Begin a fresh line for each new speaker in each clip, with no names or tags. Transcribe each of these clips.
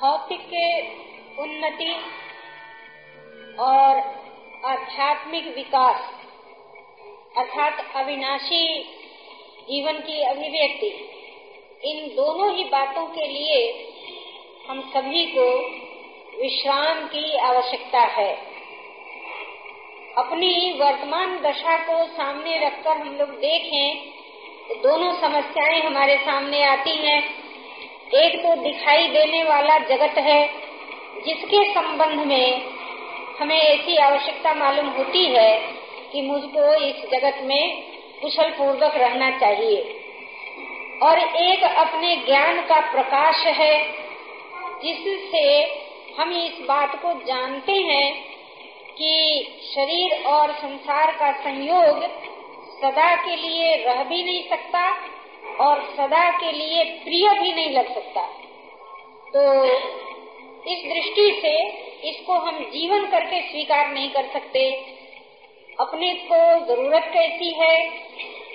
भौतिक उन्नति और आध्यात्मिक विकास अर्थात अविनाशी जीवन की अभिव्यक्ति। इन दोनों ही बातों के लिए हम सभी को विश्राम की आवश्यकता है। अपनी वर्तमान दशा को सामने रखकर हम लोग देखें तो दोनों समस्याएँ हमारे सामने आती हैं। एक तो दिखाई देने वाला जगत है, जिसके संबंध में हमें ऐसी आवश्यकता मालूम होती है कि मुझको इस जगत में कुशल पूर्वक रहना चाहिए। और एक अपने ज्ञान का प्रकाश है, जिससे हम इस बात को जानते हैं कि शरीर और संसार का संयोग सदा के लिए रह भी नहीं सकता और सदा के लिए प्रिय भी नहीं लग सकता। तो इस दृष्टि से इसको हम जीवन करके स्वीकार नहीं कर सकते। अपने को ज़रूरत कैसी है?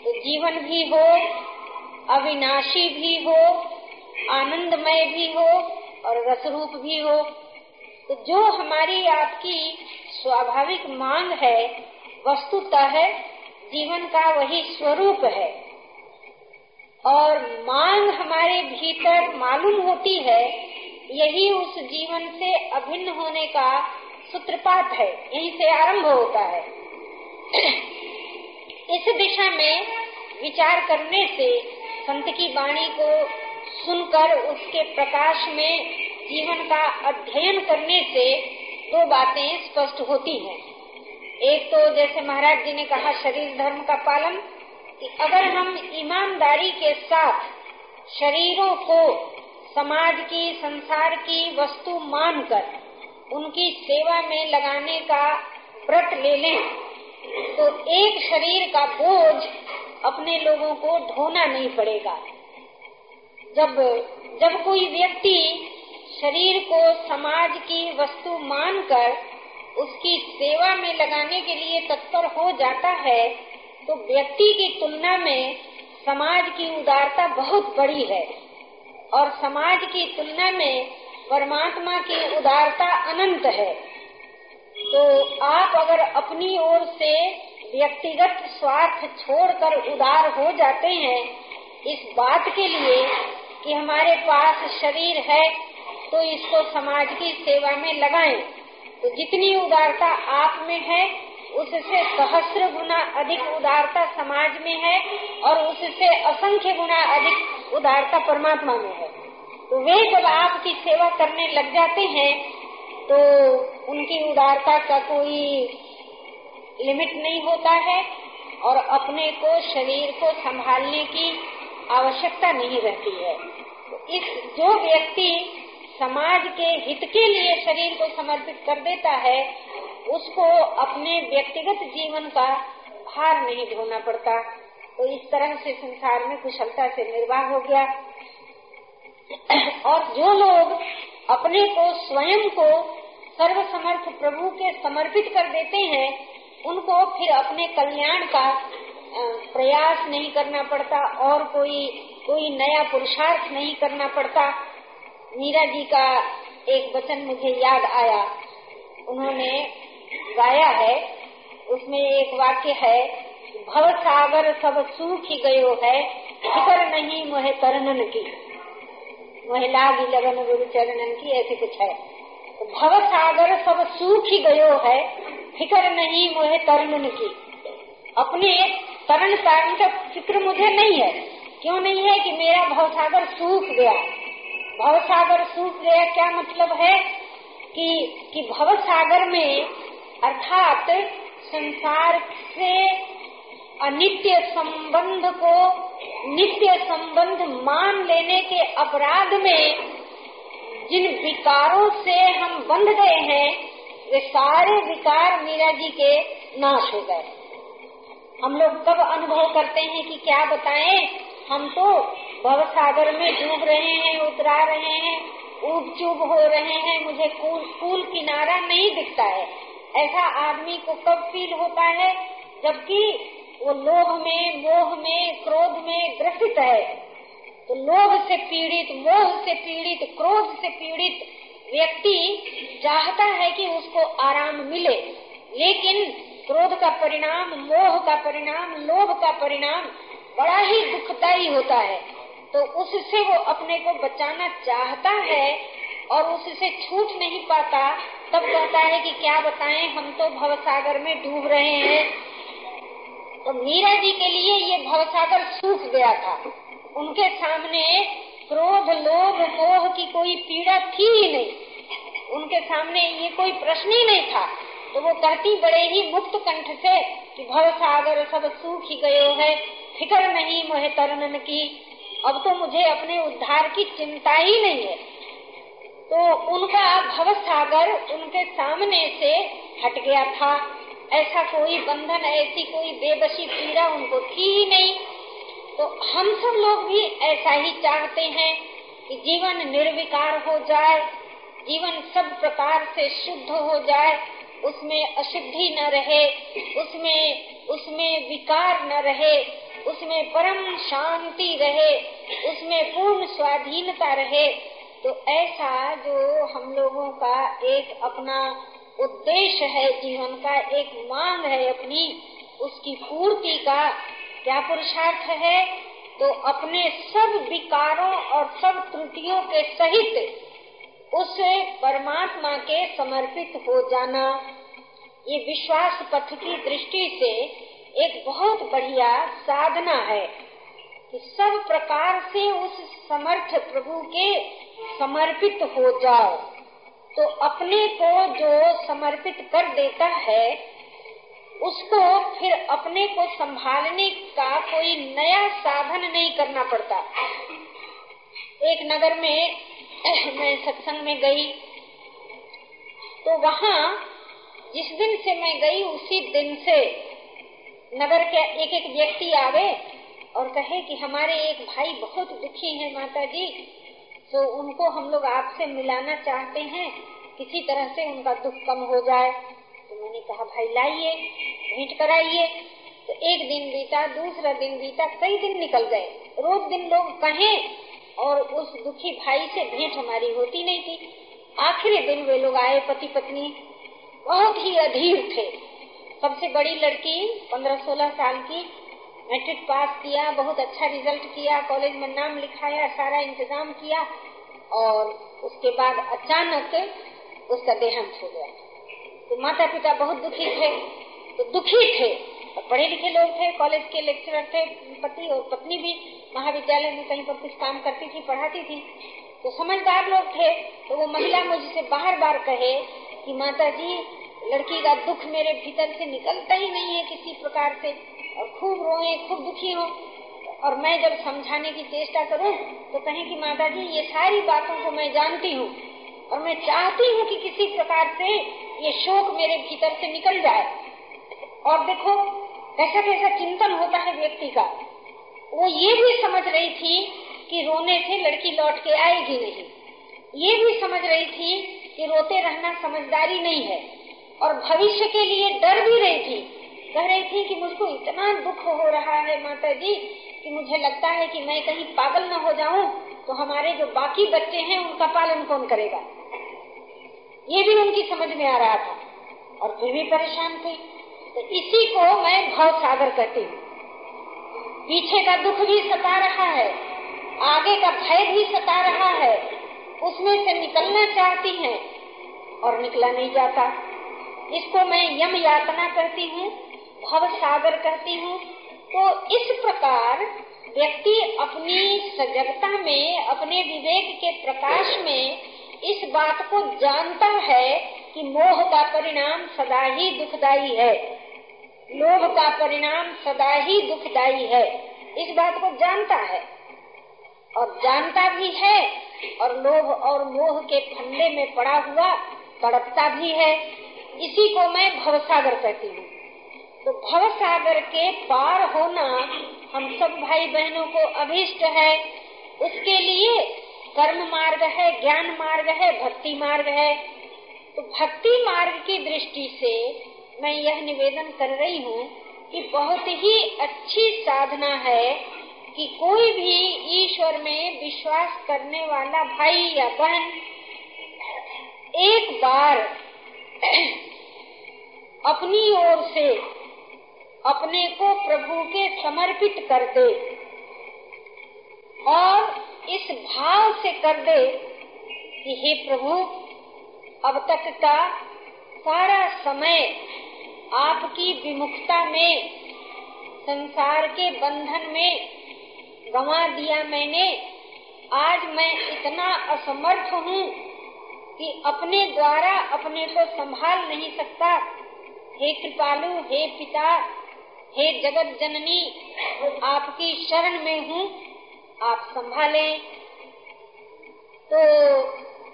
तो जीवन भी हो, अविनाशी भी हो, आनंदमय भी हो और रसरूप भी हो। तो जो हमारी आपकी स्वाभाविक मांग है, वस्तुतः जीवन का वही स्वरूप है। और मांग हमारे भीतर मालूम होती है, यही उस जीवन से अभिन्न होने का सूत्रपात है, यहीं से आरंभ होता है। इस दिशा में विचार करने से संत की वाणी को सुनकर उसके प्रकाश में जीवन का अध्ययन करने से दो बातें स्पष्ट होती हैं। एक तो जैसे महाराज जी ने कहा, शरीर धर्म का पालन कि अगर हम ईमानदारी के साथ शरीरों को समाज की, संसार की वस्तु मानकर उनकी सेवा में लगाने का व्रत ले लें तो एक शरीर का बोझ अपने लोगों को ढोना नहीं पड़ेगा। जब जब कोई व्यक्ति शरीर को समाज की वस्तु मानकर उसकी सेवा में लगाने के लिए तत्पर हो जाता है तो व्यक्ति की तुलना में समाज की उदारता बहुत बड़ी है। और समाज की तुलना में परमात्मा की उदारता अनंत है। तो आप अगर अपनी ओर से व्यक्तिगत स्वार्थ छोड़कर उदार हो जाते हैं, इस बात के लिए कि हमारे पास शरीर है तो इसको समाज की सेवा में लगाएँ। तो जितनी उदारता आप में है उससे सहस्र गुना अधिक उदारता समाज में है और उससे असंख्य गुना अधिक उदारता परमात्मा में है। तो वे जब आपकी सेवा करने लग जाते हैं तो उनकी उदारता का कोई लिमिट नहीं होता है और अपने को, शरीर को संभालने की आवश्यकता नहीं रहती है। तो इस जो व्यक्ति समाज के हित के लिए शरीर को समर्पित कर देता है उसको अपने व्यक्तिगत जीवन का भार नहीं ढोना पड़ता। तो इस तरह से संसार में कुशलता से निर्वाह हो गया। और जो लोग अपने को स्वयं को सर्वसमर्थ प्रभु के समर्पित कर देते हैं, उनको फिर अपने कल्याण का प्रयास नहीं करना पड़ता और कोई कोई नया पुरुषार्थ नहीं करना पड़ता। मीरा जी का एक वचन मुझे याद आया। उन्होंने गाया है, उसमें एक वाक्य है, भव सागर सब सूख गयो है, फिकर नहीं मोहे तरनन की। महिला लागी लगन गुरु चरणन की, ऐसे कुछ है। तो भव सागर सब सूख गयो है, फिकर नहीं मोहे तरनन की। अपने तरण तारण का फ़िक्र मुझे नहीं है। क्यों नहीं है कि मेरा भवसागर सूख गया? भवसागर सूख गया क्या मतलब है? कि कि भवसागर में अर्थात संसार से अनित्य संबंध को नित्य संबंध मान लेने के अपराध में जिन विकारों से हम बंध गए हैं, वे सारे विकार मीरा जी के नाश हो गए। हम लोग कब अनुभव करते हैं कि क्या बताएँ, हम तो भव सागर में डूब रहे हैं, उतरा रहे हैं, ऊब चूब हो रहे हैं, मुझे कूल कूल किनारा नहीं दिखता है। ऐसा आदमी को कब फील होता है जबकि वो लोभ में, मोह में, क्रोध में ग्रसित है? तो लोभ से पीड़ित, मोह से पीड़ित, क्रोध से पीड़ित व्यक्ति चाहता है कि उसको आराम मिले। लेकिन क्रोध का परिणाम, मोह का परिणाम, लोभ का परिणाम बड़ा ही दुखदायी होता है। तो उससे वो अपने को बचाना चाहता है और उससे छूट नहीं पाता तब कहता है कि क्या बताएँ, हम तो भवसागर में डूब रहे हैं। तो मीरा जी के लिए ये भवसागर सूख गया था। उनके सामने क्रोध, लोभ, मोह की कोई पीड़ा थी ही नहीं। उनके सामने ये कोई प्रश्न ही नहीं था। तो वो कहती बड़े ही मुक्त कंठ से कि भव सागर सब सूख ही गयो है। फ़िक्र नहीं मोहे तरनन की। अब तो मुझे अपने उद्धार की चिंता ही नहीं है। तो उनका भव सागर उनके सामने से हट गया था। ऐसा कोई बंधन, ऐसी कोई बेबसी पीड़ा उनको थी ही नहीं। तो हम सब लोग भी ऐसा ही चाहते हैं कि जीवन निर्विकार हो जाए, जीवन सब प्रकार से शुद्ध हो जाए। उसमें अशुद्धि न रहे, उसमें उसमें विकार न रहे, उसमें परम शांति रहे, उसमें पूर्ण स्वाधीनता रहे। तो ऐसा जो हम लोगों का एक अपना उद्देश्य है, जीवन का एक मांग है अपनी, उसकी पूर्ति का क्या पुरुषार्थ है? तो अपने सब विकारों और सब त्रुटियों के सहित उस परमात्मा के समर्पित हो जाना, ये विश्वास पथ की दृष्टि से एक बहुत बढ़िया साधना है कि सब प्रकार से उस समर्थ प्रभु के समर्पित हो जाओ। तो अपने को जो समर्पित कर देता है, उसको फिर अपने को संभालने का कोई नया साधन नहीं करना पड़ता। एक नगर में, मैं सत्संग में गई तो वहाँ जिस दिन से मैं गई, उसी दिन से नगर के एक एक व्यक्ति आवे और कहे कि हमारे एक भाई बहुत दुखी है माता जी तो उनको हम लोग आपसे मिलाना चाहते हैं। किसी तरह से उनका दुख कम हो जाए। तो मैंने कहा, भाई, लाइए, भेंट कराइए। तो एक दिन बीता, दूसरा दिन बीता, कई दिन निकल गए। रोज दिन लोग कहें और उस दुखी भाई से भेंट हमारी होती नहीं थी। आखिरी दिन वे लोग आए पति पत्नी बहुत ही अधीर थे। सबसे बड़ी लड़की, पंद्रह सोलह साल की मैट्रिक पास किया, बहुत अच्छा रिज़ल्ट किया कॉलेज में नाम लिखाया, सारा इंतज़ाम किया और उसके बाद अचानक उसका देहांत हो गया। तो माता पिता बहुत दुखी थे। तो दुखी थे। और पढ़े लिखे लोग थे कॉलेज के लेक्चरर थे, पति और पत्नी भी महाविद्यालय में कहीं पर कुछ काम करती थी, पढ़ाती थी। तो समझदार लोग थे। तो वो महिला मुझसे बार बार कहे कि माता जी, लड़की का दुख मेरे भीतर से निकलता ही नहीं है किसी प्रकार से। और खूब रोए, खूब दुखी हो। और मैं जब समझाने की चेष्टा करूँ तो कहें कि माता जी ये सारी बातों को मैं जानती हूँ और मैं चाहती हूँ कि किसी प्रकार से ये शोक मेरे भीतर से निकल जाए। और देखो कैसा कैसा चिंतन होता है व्यक्ति का। वो ये भी समझ रही थी कि रोने से लड़की लौट के आएगी नहीं। ये भी समझ रही थी कि रोते रहना समझदारी नहीं है। और भविष्य के लिए डर भी रही थी कह रही थी कि मुझको इतना दुख हो रहा है माता जी कि मुझे लगता है कि मैं कहीं पागल न हो जाऊँ तो हमारे जो बाकी बच्चे हैं उनका पालन कौन करेगा? ये भी उनकी समझ में आ रहा था। और फिर भी परेशान थे। तो इसी को मैं भव सागर कहती हूँ। पीछे का दुख भी सता रहा है, आगे का भय भी सता रहा है। उसमें से निकलना चाहती हैं और निकला नहीं जाता। इसको मैं यम यातना करती हूँ। भव सागर कहती हूँ। तो इस प्रकार व्यक्ति अपनी सजगता में, अपने विवेक के प्रकाश में इस बात को जानता है कि मोह का परिणाम सदा ही दुखदाई है। लोभ का परिणाम सदा ही दुखदाई है। इस बात को जानता है। और जानता भी है, और लोभ और मोह के फंदे में पड़ा हुआ तड़पता भी है। इसी को मैं भवसागर कहती हूँ। तो भव सागर के पार होना हम सब भाई बहनों को अभिष्ट है। उसके लिए कर्म मार्ग है, ज्ञान मार्ग है, भक्ति मार्ग है। तो भक्ति मार्ग की दृष्टि से मैं यह निवेदन कर रही हूँ कि बहुत ही अच्छी साधना है कि कोई भी ईश्वर में विश्वास करने वाला भाई या बहन एक बार अपनी ओर से अपने को प्रभु के समर्पित कर दे और इस भाव से कर दे कि हे प्रभु, अब तक का सारा समय आपकी विमुखता में, संसार के बंधन में गंवा दिया मैंने, आज मैं इतना असमर्थ हूँ कि अपने द्वारा अपने को संभाल नहीं सकता। हे कृपालु, हे पिता हे जगत जननी, आपकी शरण में हूँ, आप संभाले। तो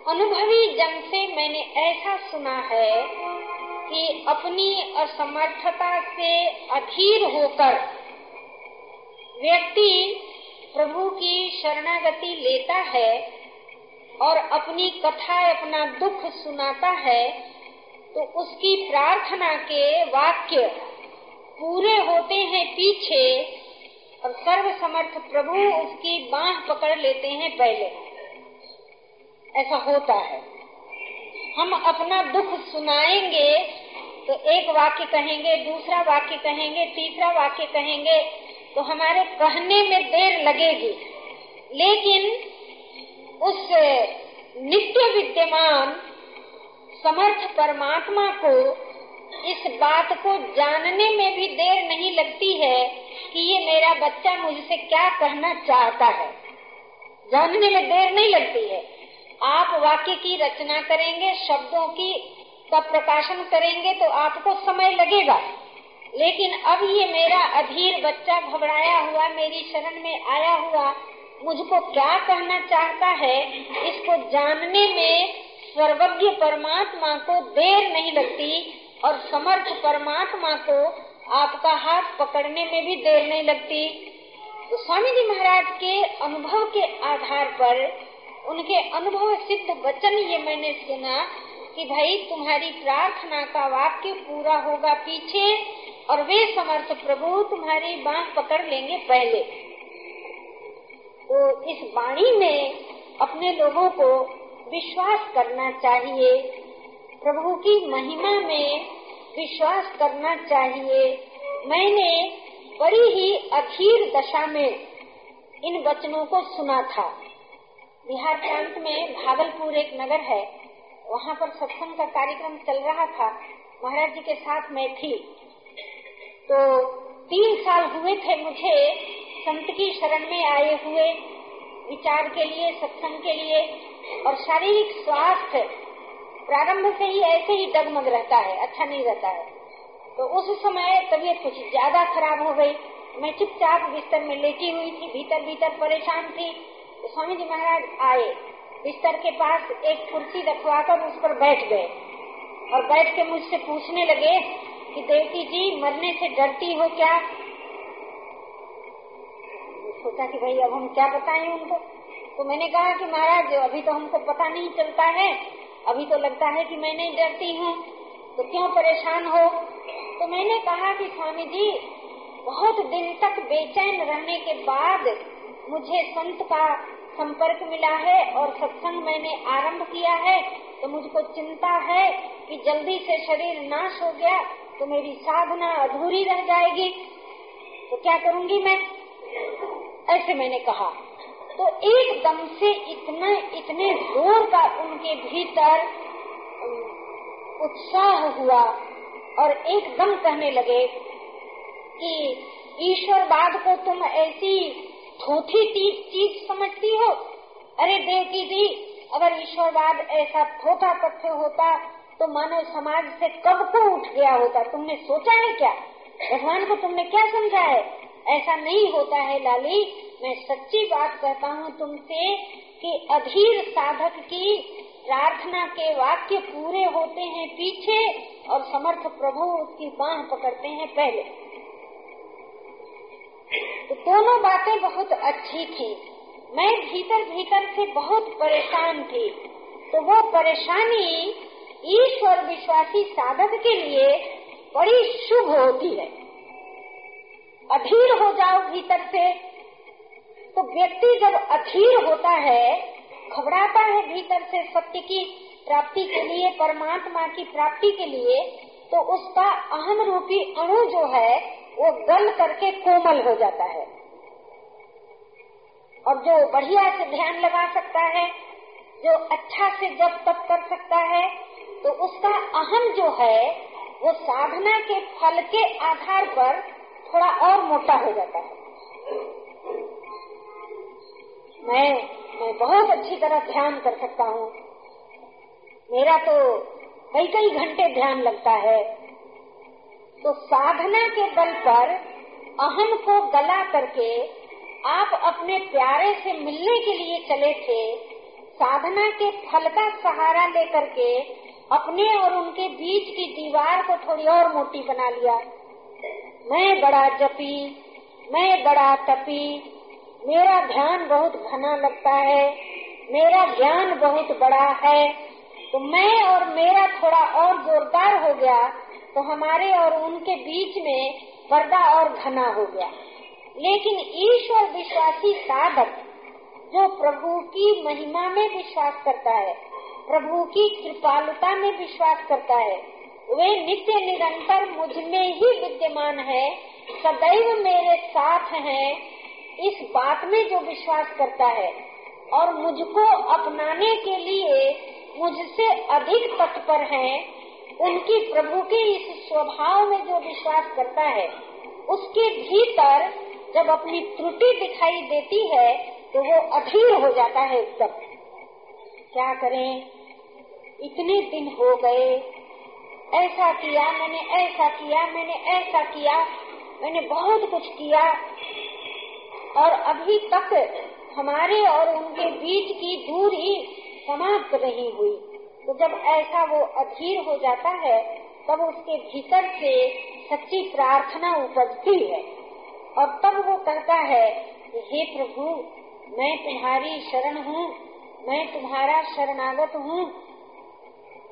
अनुभवी जन से मैंने ऐसा सुना है कि अपनी असमर्थता से अधीर होकर व्यक्ति प्रभु की शरणागति लेता है और अपनी कथा अपना दुख सुनाता है तो उसकी प्रार्थना के वाक्य पूरे होते हैं पीछे और सर्व समर्थ प्रभु उसकी बाह पकड़ लेते हैं पहले। ऐसा होता है। हम अपना दुख सुनाएँगे तो एक वाक्य कहेंगे, दूसरा वाक्य कहेंगे, तीसरा वाक्य कहेंगे तो हमारे कहने में देर लगेगी। लेकिन उस नित्य विद्यमान समर्थ परमात्मा को इस बात को जानने में भी देर नहीं लगती है कि ये मेरा बच्चा मुझसे क्या कहना चाहता है। जानने में देर नहीं लगती है। आप वाक्य की रचना करेंगे, शब्दों की का प्रकाशन करेंगे तो आपको समय लगेगा। लेकिन अब ये मेरा अधीर बच्चा घबराया हुआ, मेरी शरण में आया हुआ, मुझको क्या कहना चाहता है, इसको जानने में सर्वज्ञ परमात्मा को देर नहीं लगती और समर्थ परमात्मा को आपका हाथ पकड़ने में भी देर नहीं लगती। तो स्वामी जी महाराज के अनुभव के आधार पर, उनके अनुभव सिद्ध वचन ये मैंने सुना कि भाई, तुम्हारी प्रार्थना का वाक्य पूरा होगा पीछे और वे समर्थ प्रभु तुम्हारी बाह पकड़ लेंगे पहले। तो इस वाणी में अपने लोगों को विश्वास करना चाहिए। प्रभु की महिमा में विश्वास करना चाहिए। मैंने बड़ी ही अखीर दशा में इन वचनों को सुना था। बिहार प्रांत में भागलपुर एक नगर है। वहाँ पर सत्संग का कार्यक्रम चल रहा था। महाराज जी के साथ मैं थी। तो तीन साल हुए थे मुझे संत की शरण में आए हुए। विचार के लिए, सत्संग के लिए और शारीरिक स्वास्थ्य प्रारंभ से ही ऐसे ही डगमग रहता है अच्छा नहीं रहता है। तो उस समय तबीयत कुछ ज़्यादा खराब हो गई। मैं चुपचाप बिस्तर में लेटी हुई थी, भीतर भीतर परेशान थी। तो स्वामी जी महाराज आए। बिस्तर के पास एक कुर्सी रखवाकर उस पर बैठ गए। और बैठ के मुझसे पूछने लगे कि देवती जी, मरने से डरती हो क्या? सोचा कि भाई, अब हम क्या बताएँ उनको? तो मैंने कहा कि महाराज, अभी तो हमको पता नहीं चलता है अभी तो लगता है कि मैं नहीं डरती हूँ। तो क्यों परेशान हो? तो मैंने कहा कि स्वामी जी, बहुत दिन तक बेचैन रहने के बाद मुझे संत का संपर्क मिला है और सत्संग मैंने आरंभ किया है। तो मुझको चिंता है कि जल्दी से शरीर नाश हो गया तो मेरी साधना अधूरी रह जाएगी। तो क्या करूँगी मैं? ऐसे मैंने कहा। तो एकदम से इतना, इतने ज़ोर का उनके भीतर उत्साह हुआ और एकदम कहने लगे कि ईश्वरवाद को तुम ऐसी थोथी चीज़ समझती हो? अरे देवकी जी, अगर ईश्वरवाद ऐसा थोथा तथ्य होता तो मानव समाज से कब को उठ गया होता? तुमने सोचा है क्या? भगवान को तुमने क्या समझा है? ऐसा नहीं होता है लाली। मैं सच्ची बात कहता हूँ तुमसे कि अधीर साधक की प्रार्थना के वाक्य पूरे होते हैं पीछे और समर्थ प्रभु उसकी बाह पकड़ते हैं पहले। तो दोनों बातें बहुत अच्छी थी। मैं भीतर भीतर से बहुत परेशान थी। तो वो परेशानी ईश्वर विश्वासी साधक के लिए बड़ी शुभ होती है। अधीर हो जाओ भीतर से। तो व्यक्ति जब अधीर होता है, घबराता है भीतर से सत्य की प्राप्ति के लिए, परमात्मा की प्राप्ति के लिए तो उसका अहम रूपी अणु जो है, वो गल करके कोमल हो जाता है। और जो बढ़िया से ध्यान लगा सकता है, जो अच्छा से जब तक कर सकता है तो उसका अहम जो है, वो साधना के फल के आधार पर थोड़ा और मोटा हो जाता है। मैं मैं बहुत अच्छी तरह ध्यान कर सकता हूँ। मेरा तो कई कई घंटे ध्यान लगता है। तो साधना के बल पर अहम को गला करके आप अपने प्यारे से मिलने के लिए चले थे, साधना के फल का सहारा लेकर के अपने और उनके बीच की दीवार को थोड़ी और मोटी बना लिया। मैं बड़ा जपी, मैं बड़ा तपी मेरा ध्यान बहुत घना लगता है, मेरा ज्ञान बहुत बड़ा है। तो मैं और मेरा थोड़ा और जोरदार हो गया तो हमारे और उनके बीच में पर्दा और घना हो गया। लेकिन ईश्वर विश्वासी साधक, जो प्रभु की महिमा में विश्वास करता है, प्रभु की कृपालुता में विश्वास करता है, वे नित्य निरंतर मुझमें ही विद्यमान है, सदैव मेरे साथ हैं। इस बात में जो विश्वास करता है और मुझको अपनाने के लिए मुझसे अधिक तत्पर हैं, उनकी प्रभु के इस स्वभाव में जो विश्वास करता है उसके भीतर जब अपनी त्रुटि दिखाई देती है तो वो अधीर हो जाता है एकदम। क्या करें? इतने दिन हो गए। ऐसा किया मैंने ऐसा किया मैंने ऐसा किया। मैंने बहुत कुछ किया। और अभी तक हमारे और उनके बीच की दूरी समाप्त नहीं हुई। तो जब ऐसा वो अधीर हो जाता है, तब उसके भीतर से सच्ची प्रार्थना उपजती है। और तब वो कहता है, हे प्रभु, मैं तुम्हारी शरण हूँ, मैं तुम्हारा शरणागत हूँ।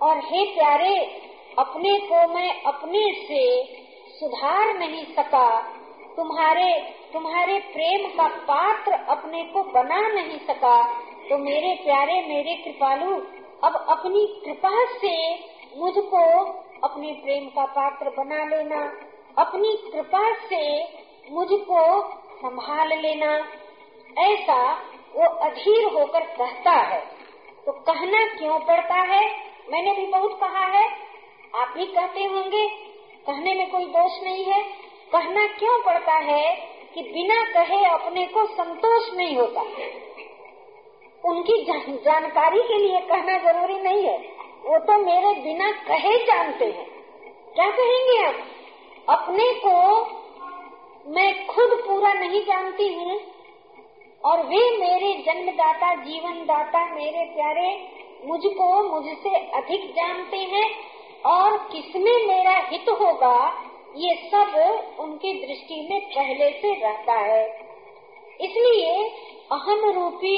और हे प्यारे, अपने को मैं अपने से सुधार नहीं सका तुम्हारे तुम्हारे प्रेम का पात्र अपने को बना नहीं सका तो मेरे प्यारे, मेरे कृपालु, अब अपनी कृपा से मुझको अपने प्रेम का पात्र बना लेना। अपनी कृपा से मुझको संभाल लेना। ऐसा वो अधीर होकर कहता है। तो कहना क्यों पड़ता है? मैंने भी बहुत कहा है। आप भी कहते होंगे। कहने में कोई दोष नहीं है। कहना क्यों पड़ता है कि बिना कहे अपने को संतोष नहीं होता? उनकी जान, जानकारी के लिए कहना ज़रूरी नहीं है। वो तो मेरे बिना कहे जानते हैं। क्या कहेंगे आप? अपने को मैं खुद पूरा नहीं जानती हूँ और वे मेरे जन्मदाता जीवन दाता मेरे प्यारे मुझको मुझसे अधिक जानते हैं और किसमें मेरा हित होगा ये सब उनकी दृष्टि में पहले से रहता है। इसलिए अहम रूपी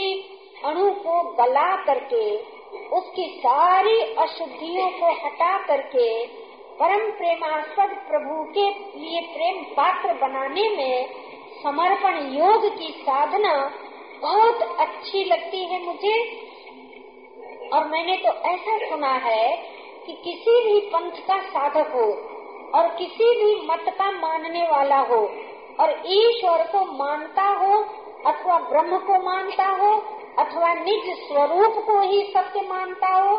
अणु को गला करके, उसकी सारी अशुद्धियों को हटा करके, परम प्रेमास्पद प्रभु के लिए प्रेम पात्र बनाने में समर्पण योग की साधना बहुत अच्छी लगती है मुझे। और मैंने तो ऐसा सुना है कि किसी भी पंथ का साधक हो और किसी भी मत का मानने वाला हो, और ईश्वर को मानता हो, अथवा ब्रह्म को मानता हो, अथवा निज स्वरूप को ही सत्य मानता हो,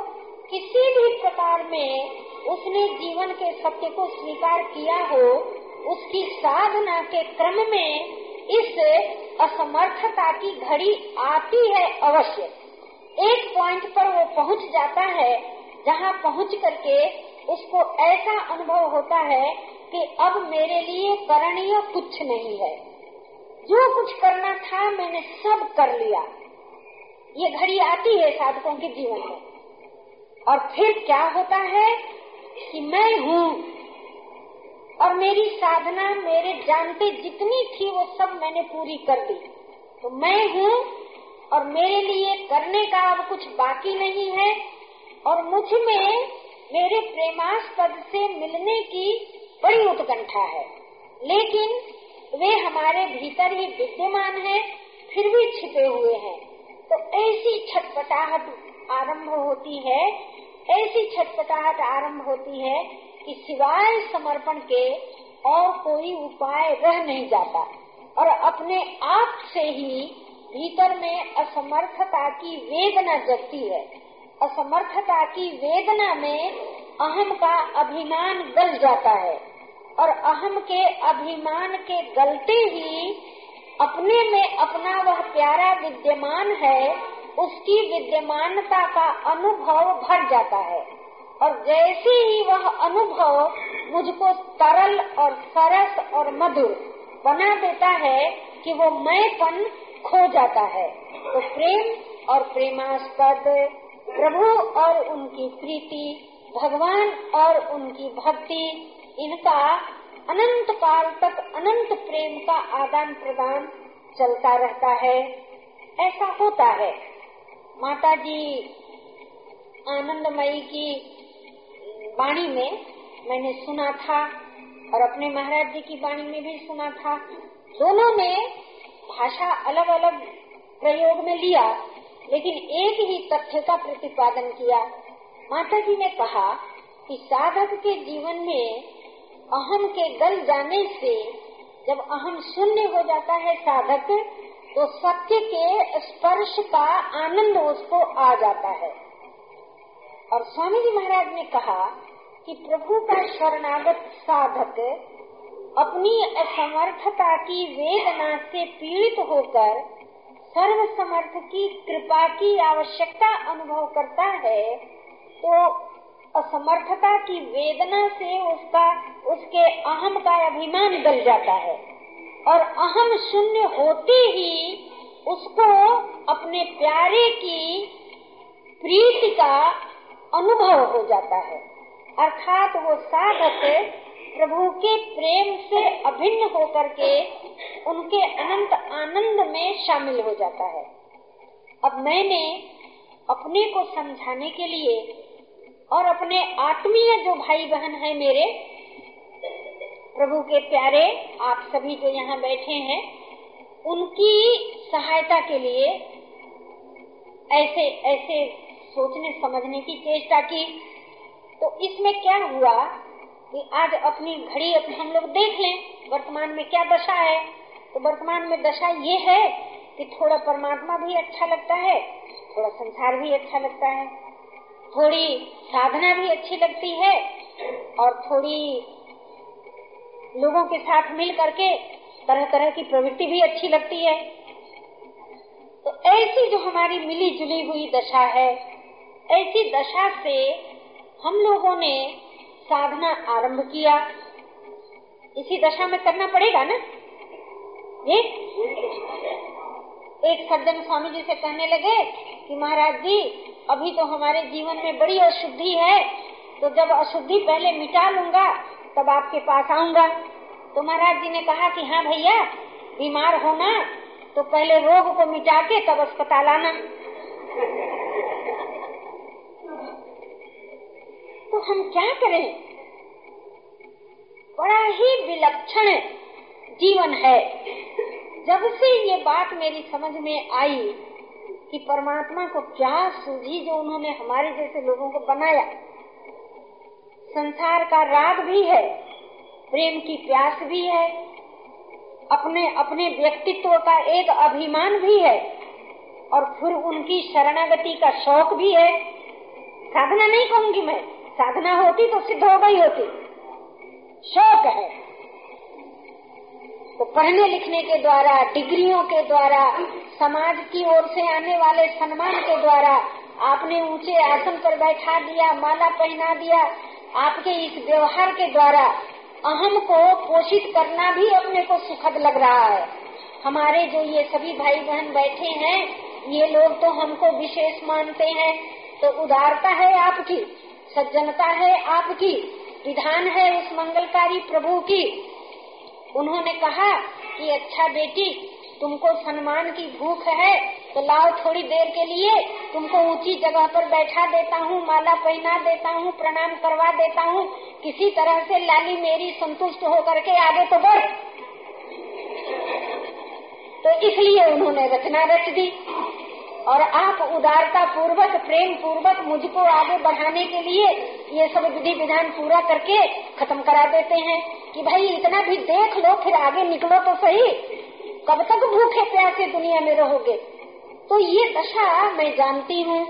किसी भी प्रकार में उसने जीवन के सत्य को स्वीकार किया हो, उसकी साधना के क्रम में इस असमर्थता की घड़ी आती है अवश्य। एक पॉइंट पर वो पहुँच जाता है, जहाँ पहुँच करके उसको ऐसा अनुभव होता है कि अब मेरे लिए करणीय कुछ नहीं है। जो कुछ करना था मैंने सब कर लिया। ये घड़ी आती है साधकों के जीवन में। और फिर क्या होता है कि मैं हूँ और मेरी साधना मेरे जानते जितनी थी वो सब मैंने पूरी कर दी तो मैं हूँ और मेरे लिए करने का अब कुछ बाकी नहीं है और मुझमें मेरे प्रेमास्पद से मिलने की बड़ी उत्कंठा है। लेकिन वे हमारे भीतर ही विद्यमान है, फिर भी छिपे हुए हैं। तो ऐसी छटपटाहट आरंभ होती है, ऐसी छटपटाहट आरंभ होती है कि सिवाय समर्पण के और कोई उपाय रह नहीं जाता। और अपने आप से ही भीतर में असमर्थता की वेदना जगती है। असमर्थता की वेदना में अहम का अभिमान गल जाता है और अहम के अभिमान के गलते ही अपने में अपना वह प्यारा विद्यमान है, उसकी विद्यमानता का अनुभव भर जाता है। और जैसे ही वह अनुभव मुझको तरल और सरस और मधुर बना देता है कि वो मैं मैंपन खो जाता है तो प्रेम और प्रेमास्पद प्रभु और उनकी प्रीति, भगवान और उनकी भक्ति, इनका अनंत काल तक अनंत प्रेम का आदान प्रदान चलता रहता है। ऐसा होता है। माता जी आनंदमयी की वाणी में मैंने सुना था और अपने महाराज जी की वाणी में भी सुना था। दोनों ने भाषा अलग अलग प्रयोग में लिया। लेकिन एक ही तथ्य का प्रतिपादन किया। माता जी ने कहा कि साधक के जीवन में अहम के गल जाने से जब अहम शून्य हो जाता है साधक तो सत्य के स्पर्श का आनंद उसको आ जाता है। और स्वामी जी महाराज ने कहा कि प्रभु का शरणागत साधक अपनी असमर्थता की वेदना से पीड़ित होकर सर्व समर्थ की कृपा की आवश्यकता अनुभव करता है तो असमर्थता की वेदना से उसका, उसके अहम का अभिमान गल जाता है। और अहम शून्य होते ही उसको अपने प्यारे की प्रीति का अनुभव हो जाता है। अर्थात वो साधक प्रभु के प्रेम से अभिन्न होकर के उनके अनंत आनंद में शामिल हो जाता है। अब मैंने अपने को समझाने के लिए और अपने आत्मीय जो भाई बहन है मेरे, प्रभु के प्यारे आप सभी जो यहाँ बैठे हैं, उनकी सहायता के लिए ऐसे ऐसे सोचने समझने की चेष्टा की। तो इसमें क्या हुआ कि आज अपनी घड़ी अपने हम लोग देख लें, वर्तमान में क्या दशा है? तो वर्तमान में दशा ये है कि थोड़ा परमात्मा भी अच्छा लगता है, थोड़ा संसार भी अच्छा लगता है, थोड़ी साधना भी अच्छी लगती है, और थोड़ी लोगों के साथ मिल करके तरह तरह की प्रवृत्ति भी अच्छी लगती है। तो ऐसी जो हमारी मिली जुली हुई दशा है, ऐसी दशा से हम लोगों ने साधना आरंभ किया। इसी दशा में करना पड़ेगा ना? ये? एक सज्जन स्वामी जी से कहने लगे कि महाराज जी, अभी तो हमारे जीवन में बड़ी अशुद्धि है। तो जब अशुद्धि पहले मिटा लूँगा, तब आपके पास आऊँगा। तो महाराज जी ने कहा कि हाँ भैया, बीमार होना तो पहले रोग को मिटा के तब अस्पताल आना। तो हम क्या करें? बड़ा ही विलक्षण जीवन है। जब से ये बात मेरी समझ में आई कि परमात्मा को क्या सूझी जो उन्होंने हमारे जैसे लोगों को बनाया, संसार का राग भी है, प्रेम की प्यास भी है अपने अपने व्यक्तित्व का एक अभिमान भी है, और फिर उनकी शरणागति का शौक भी है, साधना नहीं कहूँगी मैं। साधना होती तो सिद्ध हो गई होती। शौक है। तो पढ़ने लिखने के द्वारा, डिग्रियों के द्वारा, समाज की ओर से आने वाले सम्मान के द्वारा आपने ऊँचे आसन पर बैठा दिया, माला पहना दिया, आपके इस व्यवहार के द्वारा अहम को पोषित करना भी अपने को सुखद लग रहा है। हमारे जो ये सभी भाई बहन बैठे हैं, ये लोग तो हमको विशेष मानते हैं तो उदारता है आपकी। सज्जनता है आपकी, विधान है उस मंगलकारी प्रभु की। उन्होंने कहा कि अच्छा बेटी, तुमको सम्मान की भूख है तो लाओ थोड़ी देर के लिए, तुमको ऊँची जगह पर बैठा देता हूँ, माला पहना देता हूँ, प्रणाम करवा देता हूँ, किसी तरह से लाली मेरी संतुष्ट होकर के आगे तो बढ़। तो इसलिए उन्होंने रचना रच दी। और आप उदारता पूर्वक, प्रेम पूर्वक मुझको आगे बढ़ाने के लिए ये सब विधि विधान पूरा करके खत्म करा देते हैं कि भाई इतना भी देख लो, फिर आगे निकलो तो सही। कब तक भूखे प्यासे दुनिया में रहोगे? तो ये दशा मैं जानती हूँ।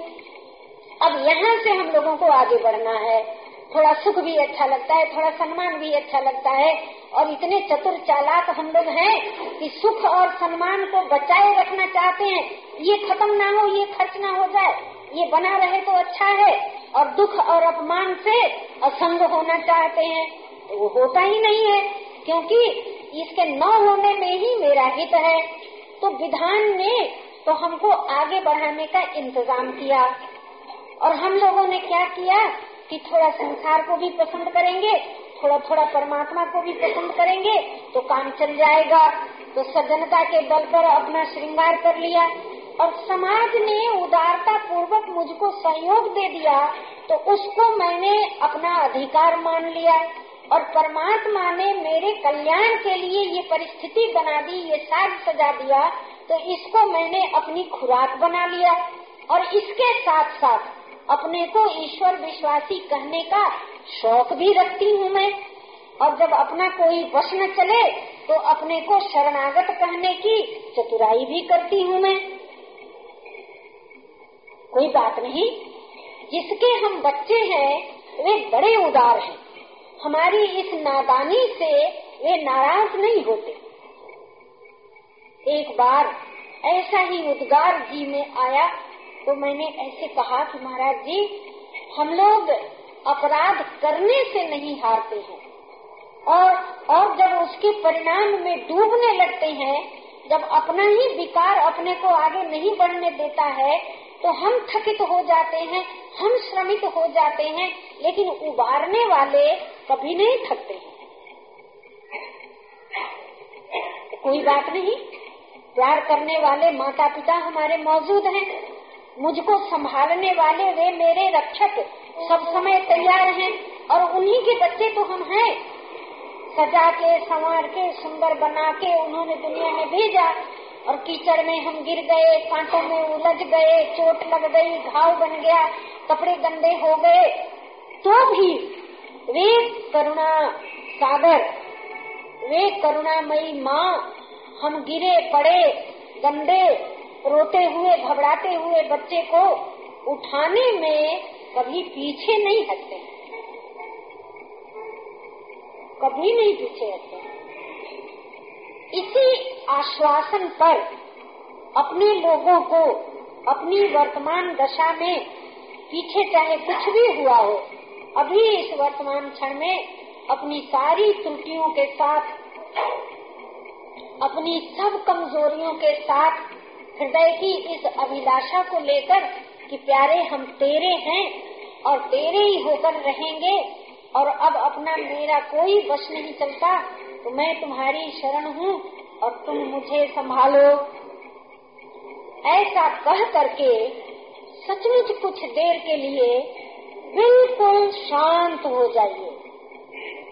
अब यहाँ से हम लोगों को आगे बढ़ना है। थोड़ा सुख भी अच्छा लगता है, थोड़ा सम्मान भी अच्छा लगता है। और इतने चतुर चालाक हम लोग हैं कि सुख और सम्मान को बचाए रखना चाहते हैं। ये खत्म ना हो, ये खर्च ना हो जाए, ये बना रहे तो अच्छा है। और दुख और अपमान से असंग होना चाहते हैं। तो वो होता ही नहीं है, क्योंकि इसके न होने में ही मेरा हित है। तो विधान ने तो हमको आगे बढ़ाने का इंतज़ाम किया। और हम लोगों ने क्या किया? कि थोड़ा संसार को भी पसंद करेंगे, थोड़ा थोड़ा परमात्मा को भी पसंद करेंगे तो काम चल जाएगा। तो सज्जनता के बल पर अपना श्रृंगार कर लिया। और समाज ने उदारता पूर्वक मुझको सहयोग दे दिया तो उसको मैंने अपना अधिकार मान लिया। और परमात्मा ने मेरे कल्याण के लिए ये परिस्थिति बना दी, ये साज सजा दिया तो इसको मैंने अपनी खुराक बना लिया। और इसके साथ साथ अपने को ईश्वर विश्वासी कहने का शौक भी रखती हूँ मैं। और जब अपना कोई वश न चले तो अपने को शरणागत कहने की चतुराई भी करती हूँ मैं। कोई बात नहीं, जिसके हम बच्चे हैं, वे बड़े उदार हैं। हमारी इस नादानी से वे नाराज़ नहीं होते। एक बार ऐसा ही उद्गार जी में आया तो मैंने ऐसे कहा कि महाराज जी, हम लोग अपराध करने से नहीं हारते हैं। और और जब उसके परिणाम में डूबने लगते हैं, जब अपना ही विकार अपने को आगे नहीं बढ़ने देता है तो हम थकित हो जाते हैं, हम श्रमित हो जाते हैं, लेकिन उबारने वाले कभी नहीं थकते हैं। कोई बात नहीं, प्यार करने वाले माता पिता हमारे मौजूद हैं। मुझको संभालने वाले वे मेरे रक्षक सब समय तैयार हैं और उन्हीं के बच्चे तो हम हैं। सजा के, संवार के, सुंदर बना के उन्होंने दुनिया में भेजा और कीचड़ में हम गिर गए, कांटों में उलझ गए, चोट लग गई, घाव बन गया, कपड़े गंदे हो गए। तो भी वे करुणा सागर, वे करुणामयी माँ, हम गिरे, पड़े, गंदे रोते हुए, घबराते हुए बच्चे को उठाने में कभी पीछे नहीं हटते। कभी नहीं पीछे हटते। इसी आश्वासन पर अपने लोगों को अपनी वर्तमान दशा में पीछे चाहे कुछ भी हुआ हो, अभी इस वर्तमान क्षण में अपनी सारी त्रुटियों के साथ, अपनी सब कमजोरियों के साथ हृदय की इस अभिलाषा को लेकर कि प्यारे, हम तेरे हैं और तेरे ही होकर रहेंगे और अब अपना मेरा कोई वश नहीं चलता तो मैं तुम्हारी शरण हूँ और तुम मुझे संभालो। ऐसा कह करके सचमुच कुछ देर के लिए बिल्कुल शांत हो जाइए।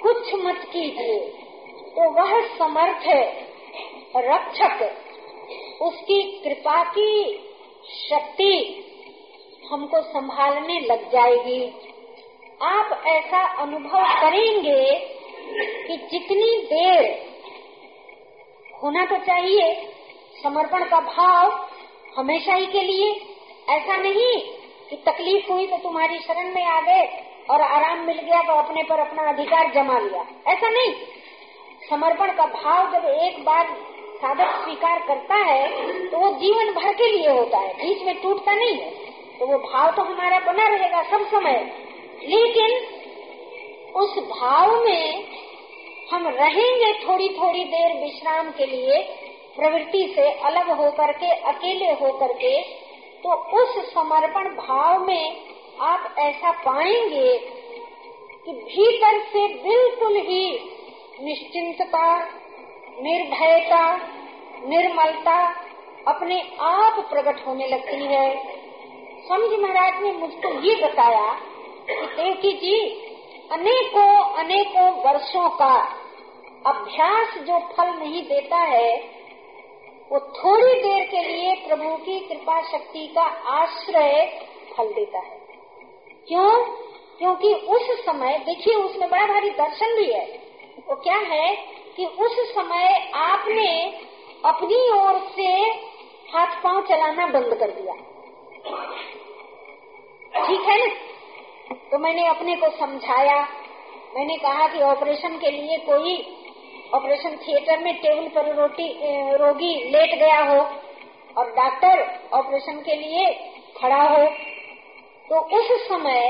कुछ मत कीजिए। तो वह समर्थ रक्षक। उसकी कृपा की शक्ति हमको संभालने लग जाएगी। आप ऐसा अनुभव करेंगे कि जितनी देर होना तो चाहिए, समर्पण का भाव हमेशा ही के लिए। ऐसा नहीं कि तकलीफ़ हुई तो तुम्हारी शरण में आ गए और आराम मिल गया तो अपने पर अपना अधिकार जमा लिया। ऐसा नहीं। समर्पण का भाव जब एक बार साधक स्वीकार करता है तो वो जीवन भर के लिए होता है, बीच में टूटता नहीं है। तो वो भाव तो हमारा बना रहेगा सब समय। लेकिन उस भाव में हम रहेंगे थोड़ी थोड़ी देर विश्राम के लिए, प्रवृत्ति से अलग होकर के, अकेले होकर के तो उस समर्पण भाव में आप ऐसा पाएँगे कि भीतर से बिल्कुल ही निश्चिंतता निर्भयता, निर्मलता अपने आप प्रकट होने लगती है। स्वामी महाराज ने मुझको ये बताया कि देवकी जी, अनेकों अनेकों वर्षों का अभ्यास जो फल नहीं देता है, वो थोड़ी देर के लिए प्रभु की कृपा शक्ति का आश्रय फल देता है। क्यों? क्योंकि उस समय, देखिए, उसमें बड़ा भारी दर्शन भी है। वो क्या है? कि उस समय आपने अपनी ओर से हाथ पाँव चलाना बंद कर दिया। ठीक है ना? तो मैंने अपने को समझाया। मैंने कहा कि ऑपरेशन के लिए कोई ऑपरेशन थिएटर में टेबल पर रोटी रोगी लेट गया हो और डॉक्टर ऑपरेशन के लिए खड़ा हो तो उस समय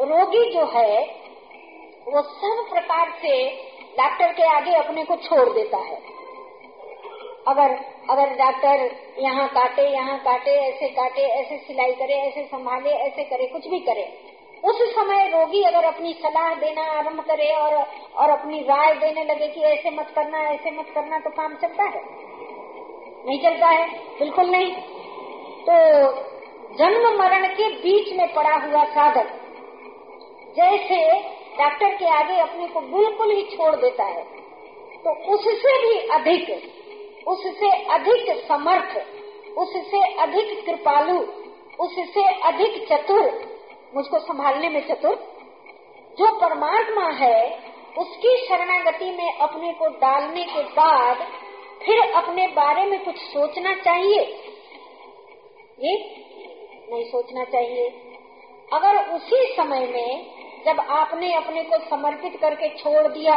रोगी जो है, वो सब प्रकार से डॉक्टर के आगे अपने को छोड़ देता है। अगर अगर डॉक्टर यहाँ काटे यहाँ काटे, ऐसे काटे, ऐसे सिलाई करे, ऐसे संभाले, ऐसे करे, कुछ भी करे, उस समय रोगी अगर अपनी सलाह देना आरंभ करे और और अपनी राय देने लगे कि ऐसे मत करना, ऐसे मत करना तो काम चलता है। नहीं चलता है, बिल्कुल नहीं। तो जन्म मरण के बीच में पड़ा हुआ साधक जैसे डॉक्टर के आगे अपने को बिल्कुल ही छोड़ देता है। तो उससे भी अधिक, उससे अधिक समर्थ, उससे अधिक कृपालु, उससे अधिक चतुर, मुझको संभालने में चतुर, जो परमात्मा है, उसकी शरणागति में अपने को डालने के बाद फिर अपने बारे में कुछ सोचना चाहिए। ये नहीं सोचना चाहिए। अगर उसी समय में जब आपने अपने को समर्पित करके छोड़ दिया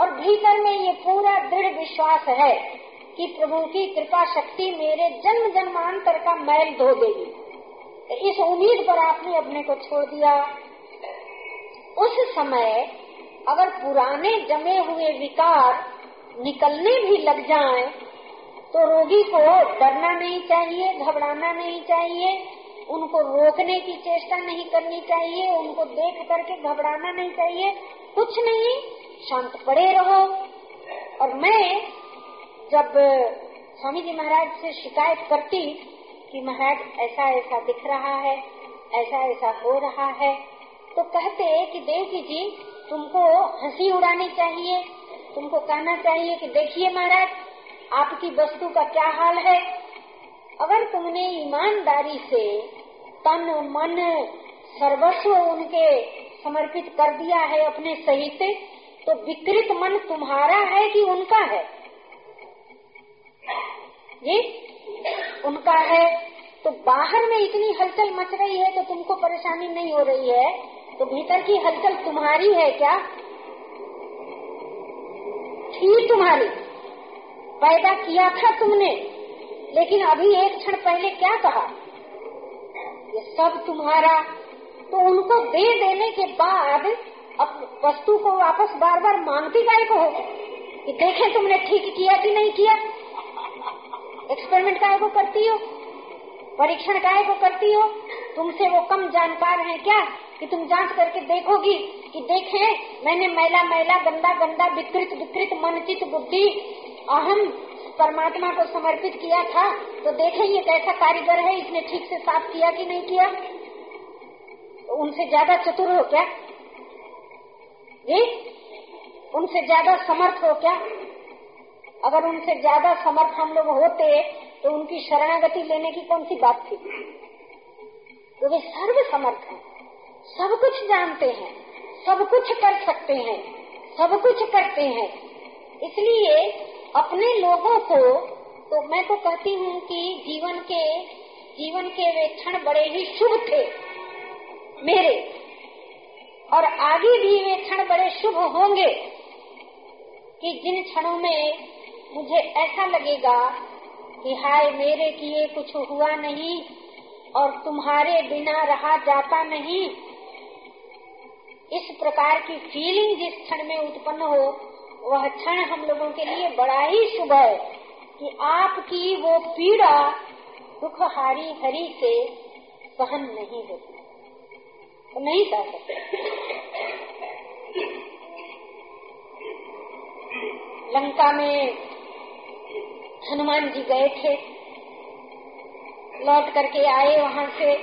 और भीतर में ये पूरा दृढ़ विश्वास है कि प्रभु की कृपा शक्ति मेरे जन्म जन्मांतर का मैल धो देगी इस उम्मीद पर आपने अपने को छोड़ दिया। उस समय अगर पुराने जमे हुए विकार निकलने भी लग जाएँ, तो रोगी को डरना नहीं चाहिए घबराना नहीं चाहिए उनको रोकने की चेष्टा नहीं करनी चाहिए, उनको देख करके घबराना नहीं चाहिए। कुछ नहीं, शांत पड़े रहो। और मैं जब स्वामी जी महाराज से शिकायत करती कि महाराज, ऐसा ऐसा दिख रहा है, ऐसा ऐसा हो रहा है तो कहते कि देवी जी, तुमको हँसी उड़ानी चाहिए, तुमको कहना चाहिए कि देखिए महाराज, आपकी वस्तु का क्या हाल है? अगर तुमने ईमानदारी से तन, मन, सर्वस्व उनके समर्पित कर दिया है अपने सही सहित तो विकृत मन तुम्हारा है कि उनका है? ये उनका है तो बाहर में इतनी हलचल मच रही है तो तुमको परेशानी नहीं हो रही है? तो भीतर की हलचल तुम्हारी है क्या? थी तुम्हारी। पैदा किया था तुमने। लेकिन अभी एक क्षण पहले क्या कहा? ये सब तुम्हारा तो उनको दे देने के बाद अब वस्तु को वापस बार बार मांगती गाय को कि देखे तुमने ठीक किया कि नहीं किया? एक्सपेरिमेंट काय को करती हो? परीक्षण काय को करती हो? तुमसे वो कम जानकार है क्या कि तुम जाँच करके देखोगी कि देखे, मैंने मैला मैला गंदा गंदा विकृत विकृत मनचित बुद्धि, अहम परमात्मा को समर्पित किया था तो देखें ये कैसा कारीगर है, इसने ठीक से साफ़ किया कि नहीं किया? तो उनसे ज़्यादा चतुर हो क्या? जी उनसे ज़्यादा समर्थ हो क्या? अगर उनसे ज़्यादा समर्थ हम लोग होते तो उनकी शरणागति लेने की कौन सी बात थी? तो वे सर्व समर्थ हैं। सब कुछ जानते हैं, सब कुछ कर सकते हैं, सब कुछ करते हैं। इसलिए अपने लोगों को तो मैं तो कहती हूँ कि जीवन के जीवन के वे क्षण बड़े ही शुभ थे मेरे। और आगे भी वे क्षण बड़े शुभ होंगे कि जिन क्षणों में मुझे ऐसा लगेगा कि हाय, मेरे किए कुछ हुआ नहीं और तुम्हारे बिना रहा जाता नहीं। इस प्रकार की फीलिंग जिस क्षण में उत्पन्न हो वह क्षण हम लोगों के लिए बड़ा ही शुभ है कि आपकी वो पीड़ा दुख हारी हरी से सहन नहीं होती। तो नहीं सह सकते। लंका में हनुमान जी गए थे। लौट करके आए वहाँ से।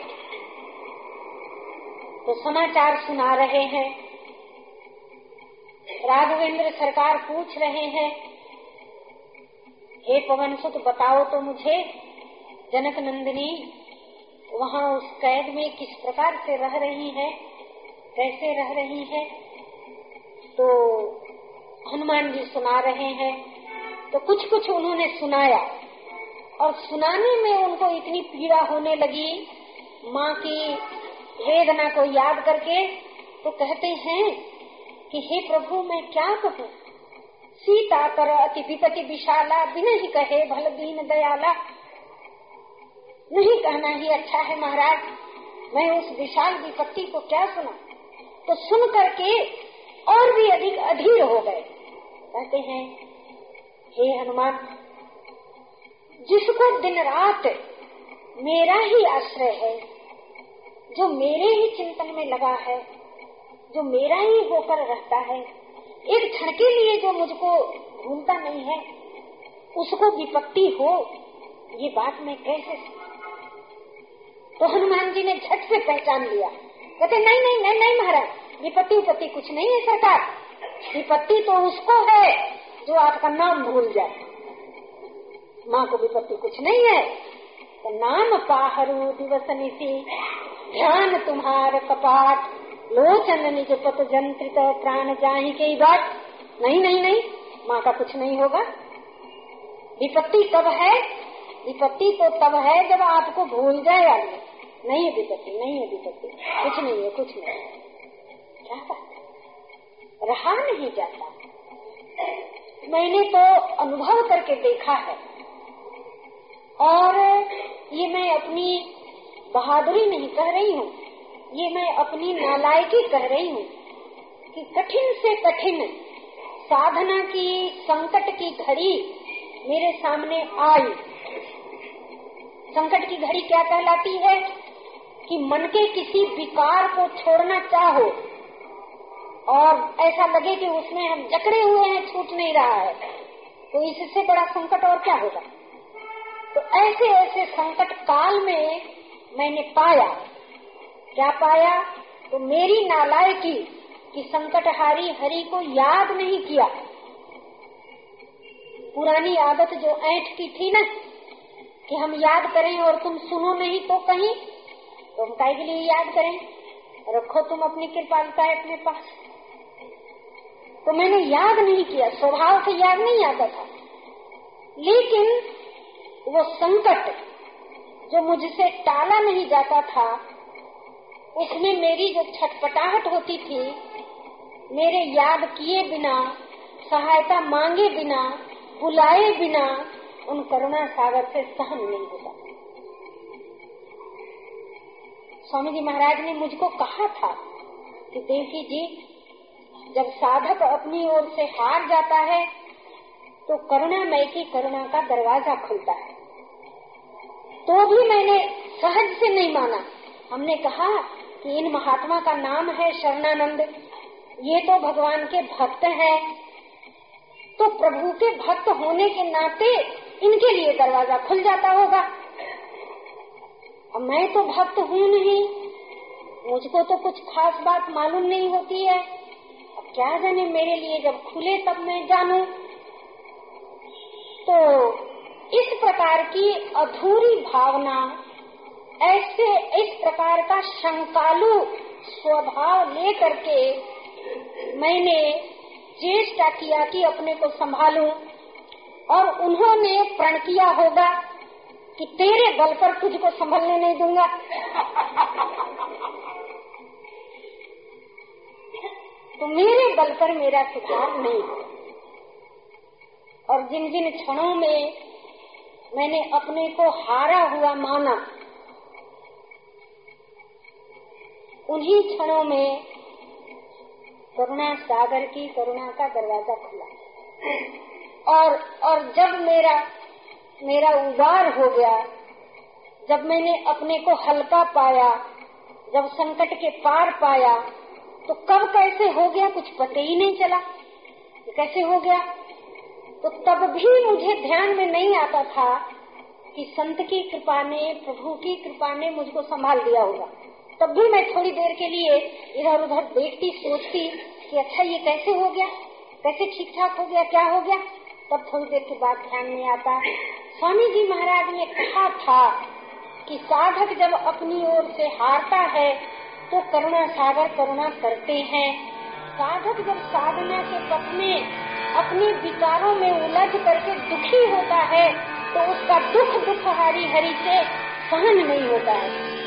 तो समाचार सुना रहे हैं। राघवेंद्र सरकार पूछ रहे हैं, हे पवन सुत बताओ तो मुझे, जनक नंदिनी, वहाँ उस कैद में किस प्रकार से रह रही है, कैसे रह रही है? तो हनुमान जी सुना रहे हैं तो कुछ कुछ उन्होंने सुनाया, और सुनाने में उनको इतनी पीड़ा होने लगी, माँ की वेदना को याद करके तो कहते हैं कि हे प्रभु, मैं क्या कहूँ? सीता कर अति विपति विशाला, बिना कहे भल दीन दयाला। नहीं कहना ही अच्छा है महाराज, मैं उस विशाल विपत्ति को क्या सुना? तो सुन करके और भी अधिक अधीर हो गए। कहते हैं, हे हनुमान, जिसको दिन रात मेरा ही आश्रय है, जो मेरे ही चिंतन में लगा है जो मेरा ही होकर रहता है, एक क्षण के लिए जो मुझको भूलता नहीं है, उसको विपत्ति हो, ये बात मैं कैसे तो हनुमान जी ने झट से पहचान लिया। कहते, नहीं नहीं नहीं नहीं महाराज, विपत्ति उपत्ति कुछ नहीं है सरकार। विपत्ति तो उसको है जो आपका नाम भूल जाए। माँ को विपत्ति कुछ नहीं है। तो नाम पाहरू दिवस निशी ध्यान तुम्हार कपाट लोचन निज पत जंत्रित प्राण जाही के बात नहीं नहीं नहीं, माँ का कुछ नहीं होगा। विपत्ति कब है, विपत्ति तो तब है जब आपको भूल जाए आदमी। नहीं है विपत्ति, नहीं है विपत्ति। कुछ नहीं है, कुछ नहीं क्या बात रहा नहीं जाता। मैंने तो अनुभव करके देखा है। और ये मैं अपनी बहादुरी नहीं कह रही हूँ। ये मैं अपनी नालायकी कह रही हूँ कि कठिन से कठिन साधना की, संकट की घड़ी मेरे सामने आई। संकट की घड़ी क्या कहलाती है? कि मन के किसी विकार को छोड़ना चाहो और ऐसा लगे कि उसमें हम जकड़े हुए हैं, छूट नहीं रहा है तो इससे बड़ा संकट और क्या होगा? तो ऐसे ऐसे संकट काल में मैंने पाया क्या पाया तो मेरी नालायकी कि संकटहारी हरि को याद नहीं किया। पुरानी आदत जो ऐठ की थी ना, कि हम याद करें और तुम सुनो नहीं तो कहीं तो हम के लिए याद करें? रखो तुम अपनी कृपालता है अपने पास। तो मैंने याद नहीं किया, स्वभाव से याद नहीं आता था। लेकिन वो संकट जो मुझसे टाला नहीं जाता था उसमें मेरी जो छटपटाहट होती थी, मेरे याद किए बिना, सहायता मांगे बिना, बुलाए बिना, उन करुणा सागर से सहन नहीं होता स्वामी जी महाराज ने मुझको कहा था कि देवकी जी, जब साधक अपनी ओर से हार जाता है तो करुणा मय की करुणा का दरवाज़ा खुलता है। तो भी मैंने सहज से नहीं माना। हमने कहा इन महात्मा का नाम है शरणानंद। ये तो भगवान के भक्त हैं। तो प्रभु के भक्त होने के नाते इनके लिए दरवाज़ा खुल जाता होगा। मैं तो भक्त हूँ नहीं। मुझको तो कुछ खास बात मालूम नहीं होती है। क्या जाने मेरे लिए जब खुले तब मैं जानू? तो इस प्रकार की अधूरी भावना ऐसे इस प्रकार का शंकालु स्वभाव लेकर के मैंने चेष्टा किया कि अपने को संभालूं, और उन्होंने प्रण किया होगा कि तेरे बल पर तुझको संभलने नहीं दूँगा। तो मेरे बल पर मेरा सुधार नहीं और जिन जिन क्षणों में मैंने अपने को हारा हुआ माना उन्हीं क्षणों में करुणा सागर की करुणा का दरवाज़ा खुला। और और जब मेरा मेरा उबार हो गया, जब मैंने अपने को हल्का पाया, जब संकट के पार पाया तो कब कैसे हो गया कुछ पता ही नहीं चला। कैसे हो गया? तो तब भी मुझे ध्यान में नहीं आता था कि संत की कृपा ने, प्रभु की कृपा ने मुझको संभाल दिया होगा। तब भी मैं थोड़ी देर के लिए इधर उधर देखती, सोचती कि अच्छा ये कैसे हो गया? कैसे ठीक ठाक हो गया? क्या हो गया? तब थोड़ी देर के बाद ध्यान में आता स्वामी जी महाराज ने कहा था कि साधक जब अपनी ओर से हारता है तो करुणा सागर करुणा करते हैं। साधक जब साधना के पथ में अपने विचारों में उलझ करके दुखी होता है तो उसका दुख दुख हरी हरी से सहन नहीं होता है।